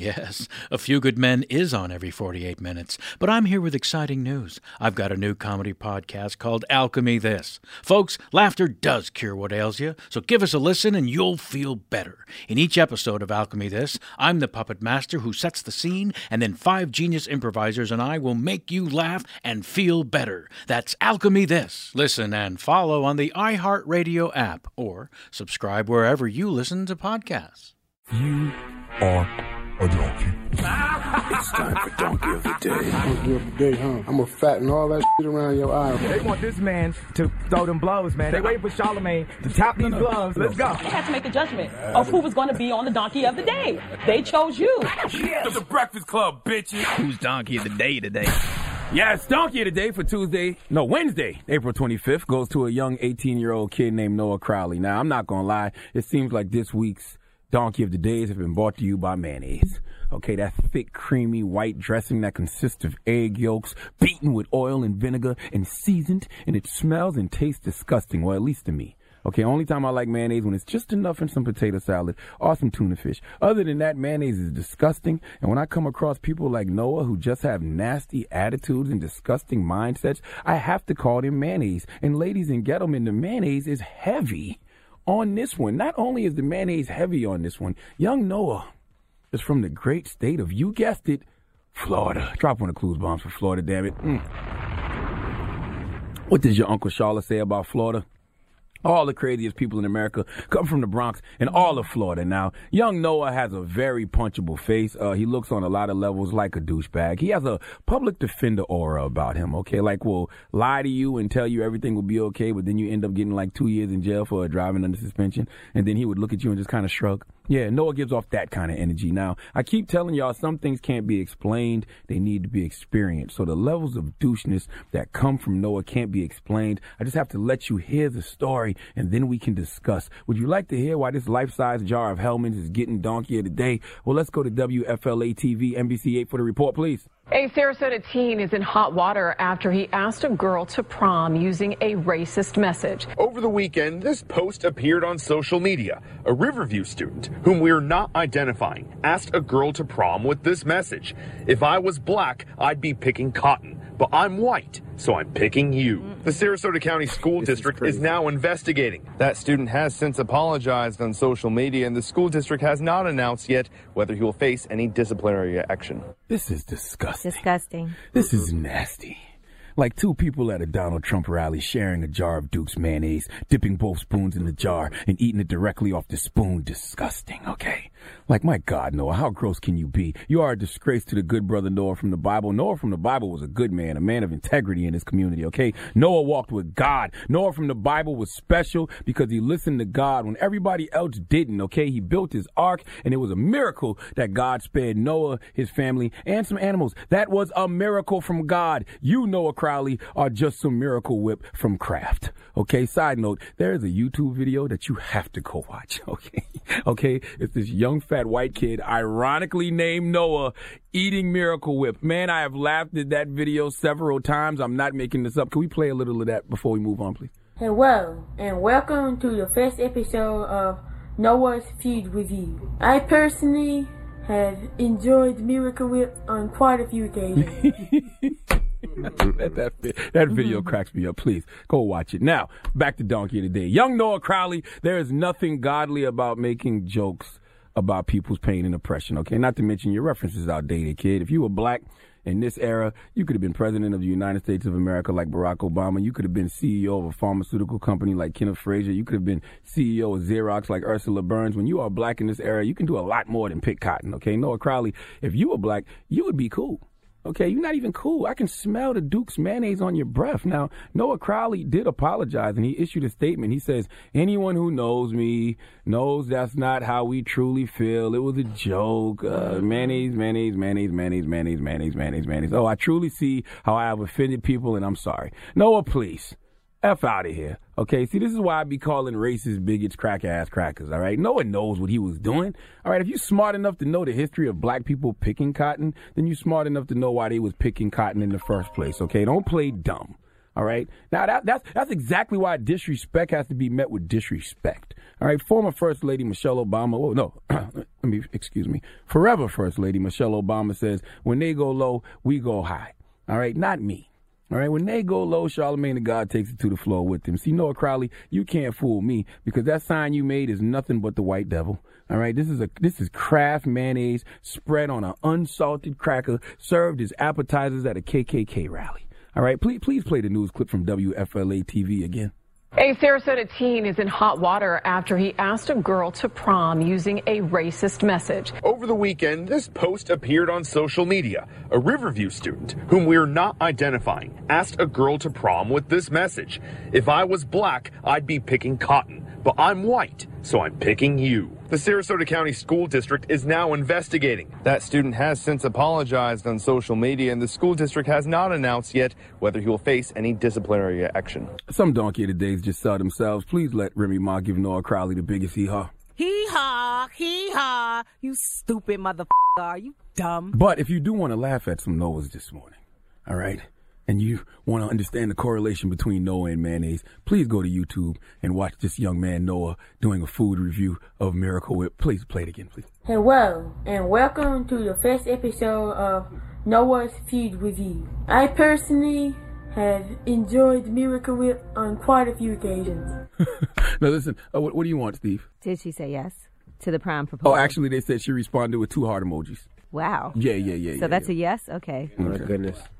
Yes, A Few Good Men is on every 48 minutes. But I'm here with exciting news. I've got a new comedy podcast called Alchemy This. Folks, laughter does cure what ails you, so give us a listen and you'll feel better. In each episode of Alchemy This, I'm the puppet master who sets the scene, and then five genius improvisers and I will make you laugh and feel better. That's Alchemy This. Listen and follow on the iHeartRadio app or subscribe wherever you listen to podcasts. You are a donkey. it's time for Donkey of the Day. Donkey of the Day, huh? I'm gonna fatten all that shit around your eye. They want this man to throw them blows, man. They waiting for Charlamagne to tap these gloves. Let's go. They had to make a judgment of who was going to be on the Donkey of the Day. They chose you. Yes. It's the Breakfast Club, bitches. Who's Donkey of the Day today? Yes, Donkey of the Day for Tuesday, no, Wednesday, April 25th goes to a young 18 year old kid named Noah Crowley. Now, I'm not gonna lie, it seems like this week's Donkey of the Days have been brought to you by mayonnaise. Okay, that thick, creamy white dressing that consists of egg yolks beaten with oil and vinegar and seasoned, and it smells and tastes disgusting, well, at least to me. Okay, only time I like mayonnaise when it's just enough in some potato salad or some tuna fish. Other than that, mayonnaise is disgusting. And when I come across people like Noah who just have nasty attitudes and disgusting mindsets, I have to call them mayonnaise. And ladies and gentlemen, the mayonnaise is heavy on this one. Not only is the mayonnaise heavy on this one, young Noah is from the great state of, you guessed it, Florida. Drop one of the clues bombs for Florida, damn it. Mm. What does your Uncle Charlotte say about Florida? All the craziest people in America come from the Bronx and all of Florida. Now, young Noah has a very punchable face. Uh, he looks on a lot of levels like a douchebag. He has a public defender aura about him, okay? Like, will lie to you and tell you everything will be okay, but then you end up getting like two years in jail for driving under suspension. And then he would look at you and just kind of shrug. Yeah, Noah gives off that kind of energy. Now, I keep telling y'all some things can't be explained, they need to be experienced. So the levels of doucheness that come from Noah can't be explained. I just have to let you hear the story and then we can discuss. Would you like to hear why this life size jar of Hellmann's is getting donkeyer today? Well, let's go to WFLA TV, NBC 8 for the report, please. A Sarasota teen is in hot water after he asked a girl to prom using a racist message. Over the weekend, this post appeared on social media. A Riverview student, whom we're not identifying, asked a girl to prom with this message If I was black, I'd be picking cotton, but I'm white, so I'm picking you. The Sarasota County School District is, is now investigating. That student has since apologized on social media, and the school district has not announced yet whether he will face any disciplinary action. This is disgusting. Disgusting. This is nasty. Like two people at a Donald Trump rally sharing a jar of Duke's mayonnaise, dipping both spoons in the jar and eating it directly off the spoon. Disgusting, okay? Like, my God, Noah, how gross can you be? You are a disgrace to the good brother Noah from the Bible. Noah from the Bible was a good man, a man of integrity in his community, okay? Noah walked with God. Noah from the Bible was special because he listened to God when everybody else didn't, okay? He built his ark, and it was a miracle that God spared Noah, his family, and some animals. That was a miracle from God. You, Noah Crowley, are just some miracle whip from Kraft, okay? Side note, there is a YouTube video that you have to go watch, okay? okay? It's this young fat white kid, ironically named Noah, eating Miracle Whip. Man, I have laughed at that video several times. I'm not making this up. Can we play a little of that before we move on, please? Hello, and welcome to the first episode of Noah's Food Review. I personally have enjoyed Miracle Whip on quite a few occasions. that, that video mm-hmm. cracks me up. Please go watch it. Now, back to Donkey of the Day. Young Noah Crowley, there is nothing godly about making jokes about people's pain and oppression, okay? Not to mention your references outdated, kid. If you were black in this era, you could have been president of the United States of America like Barack Obama. You could have been CEO of a pharmaceutical company like Kenneth Frazier. You could have been CEO of Xerox like Ursula Burns. When you are black in this era, you can do a lot more than pick cotton, okay? Noah Crowley, if you were black, you would be cool. Okay, you're not even cool. I can smell the Duke's mayonnaise on your breath. Now, Noah Crowley did apologize and he issued a statement. He says, Anyone who knows me knows that's not how we truly feel. It was a joke. Uh, mayonnaise, mayonnaise, mayonnaise, mayonnaise, mayonnaise, mayonnaise, mayonnaise, mayonnaise. Oh, I truly see how I have offended people and I'm sorry. Noah, please. F out of here. Okay, see, this is why I be calling racist bigots crack ass crackers, all right? No one knows what he was doing. All right, if you're smart enough to know the history of black people picking cotton, then you're smart enough to know why they was picking cotton in the first place, okay? Don't play dumb. All right. Now that, that's that's exactly why disrespect has to be met with disrespect. All right. Former First Lady Michelle Obama. Oh no, let me excuse me. Forever First Lady Michelle Obama says, "When they go low, we go high." All right. Not me. All right, when they go low, Charlamagne the God takes it to the floor with them. See, Noah Crowley, you can't fool me because that sign you made is nothing but the white devil. All right, this is a this is Kraft mayonnaise spread on an unsalted cracker, served as appetizers at a KKK rally. All right, please please play the news clip from WFLA TV again. A Sarasota teen is in hot water after he asked a girl to prom using a racist message. Over the weekend, this post appeared on social media. A Riverview student, whom we're not identifying, asked a girl to prom with this message If I was black, I'd be picking cotton, but I'm white, so I'm picking you. The Sarasota County School District is now investigating. That student has since apologized on social media, and the school district has not announced yet whether he will face any disciplinary action. Some donkey of the days just saw themselves. Please let Remy Ma give Noah Crowley the biggest hee haw. Hee haw, hee haw. You stupid motherfucker. Are you dumb? But if you do want to laugh at some Noahs this morning, all right? And you want to understand the correlation between Noah and mayonnaise, please go to YouTube and watch this young man Noah doing a food review of Miracle Whip. Please play it again, please. Hello, and welcome to the first episode of Noah's Food Review. I personally have enjoyed Miracle Whip on quite a few occasions. now listen, uh, what, what do you want, Steve? Did she say yes to the prom proposal? Oh, actually, they said she responded with two heart emojis. Wow. Yeah, yeah, yeah. So yeah, that's yeah. a yes? Okay. Oh, my goodness.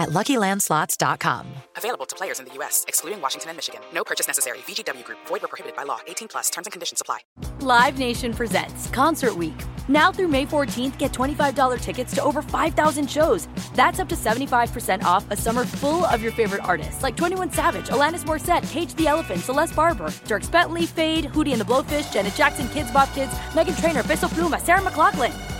at LuckyLandSlots.com. Available to players in the U.S., excluding Washington and Michigan. No purchase necessary. VGW Group. Void where prohibited by law. 18 plus. Terms and conditions apply. Live Nation presents Concert Week. Now through May 14th, get $25 tickets to over 5,000 shows. That's up to 75% off a summer full of your favorite artists like 21 Savage, Alanis Morissette, Cage the Elephant, Celeste Barber, Dierks Bentley, Feid, Hootie and the Blowfish, Janet Jackson, Kidz Bop Kids, Meghan Trainor, Peso Pluma, Sarah McLachlan.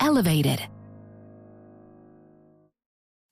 elevated.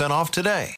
off today.